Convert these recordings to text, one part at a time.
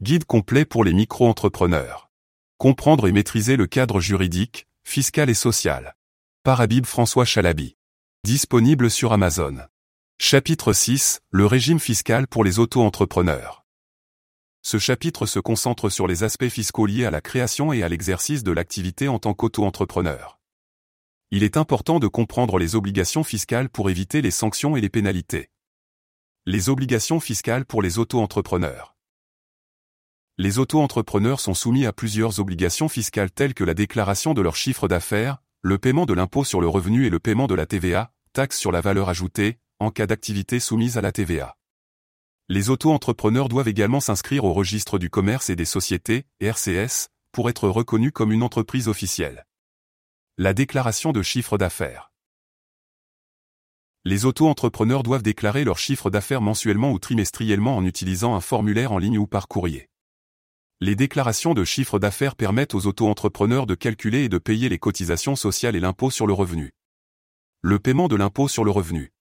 Guide complet pour les micro-entrepreneurs. Comprendre et maîtriser le cadre juridique, fiscal et social. Par Habib François Chalabi. Disponible sur Amazon. Chapitre 6. Le régime fiscal pour les auto-entrepreneurs. Ce chapitre se concentre sur les aspects fiscaux liés à la création et à l'exercice de l'activité en tant qu'auto-entrepreneur. Il est important de comprendre les obligations fiscales pour éviter les sanctions et les pénalités. Les obligations fiscales pour les auto-entrepreneurs. Les auto-entrepreneurs sont soumis à plusieurs obligations fiscales telles que la déclaration de leur chiffre d'affaires, le paiement de l'impôt sur le revenu et le paiement de la TVA, taxe sur la valeur ajoutée, en cas d'activité soumise à la TVA. Les auto-entrepreneurs doivent également s'inscrire au registre du commerce et des sociétés, RCS, pour être reconnus comme une entreprise officielle. La déclaration de chiffre d'affaires. Les auto-entrepreneurs doivent déclarer leur chiffre d'affaires mensuellement ou trimestriellement en utilisant un formulaire en ligne ou par courrier. Les déclarations de chiffre d'affaires permettent aux auto-entrepreneurs de calculer et de payer les cotisations sociales et l'impôt sur le revenu. Le paiement de l'impôt sur le revenu.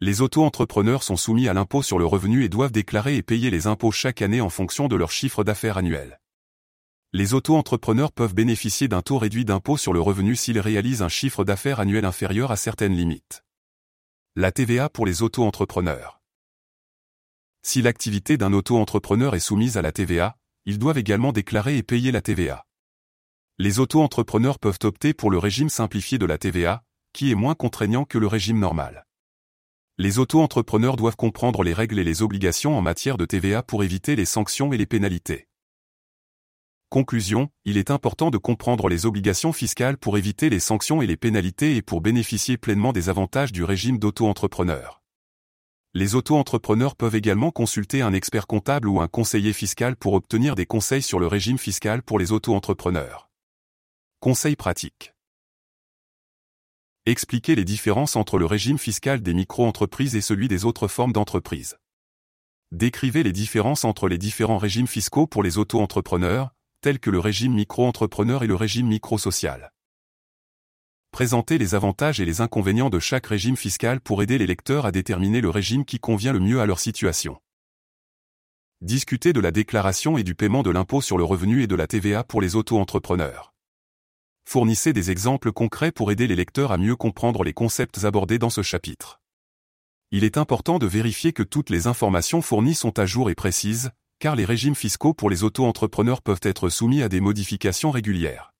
Les auto-entrepreneurs sont soumis à l'impôt sur le revenu et doivent déclarer et payer les impôts chaque année en fonction de leur chiffre d'affaires annuel. Les auto-entrepreneurs peuvent bénéficier d'un taux réduit d'impôt sur le revenu s'ils réalisent un chiffre d'affaires annuel inférieur à certaines limites. La TVA pour les auto-entrepreneurs. Si l'activité d'un auto-entrepreneur est soumise à la TVA, ils doivent également déclarer et payer la TVA. Les auto-entrepreneurs peuvent opter pour le régime simplifié de la TVA, qui est moins contraignant que le régime normal. Les auto-entrepreneurs doivent comprendre les règles et les obligations en matière de TVA pour éviter les sanctions et les pénalités. Conclusion, il est important de comprendre les obligations fiscales pour éviter les sanctions et les pénalités et pour bénéficier pleinement des avantages du régime d'auto-entrepreneur. Les auto-entrepreneurs peuvent également consulter un expert comptable ou un conseiller fiscal pour obtenir des conseils sur le régime fiscal pour les auto-entrepreneurs. Conseils pratiques. Expliquer les différences entre le régime fiscal des micro-entreprises et celui des autres formes d'entreprises. Décrivez les différences entre les différents régimes fiscaux pour les auto-entrepreneurs, tels que le régime micro-entrepreneur et le régime micro-social. Présentez les avantages et les inconvénients de chaque régime fiscal pour aider les lecteurs à déterminer le régime qui convient le mieux à leur situation. Discutez de la déclaration et du paiement de l'impôt sur le revenu et de la TVA pour les auto-entrepreneurs fournissez des exemples concrets pour aider les lecteurs à mieux comprendre les concepts abordés dans ce chapitre. Il est important de vérifier que toutes les informations fournies sont à jour et précises, car les régimes fiscaux pour les auto-entrepreneurs peuvent être soumis à des modifications régulières.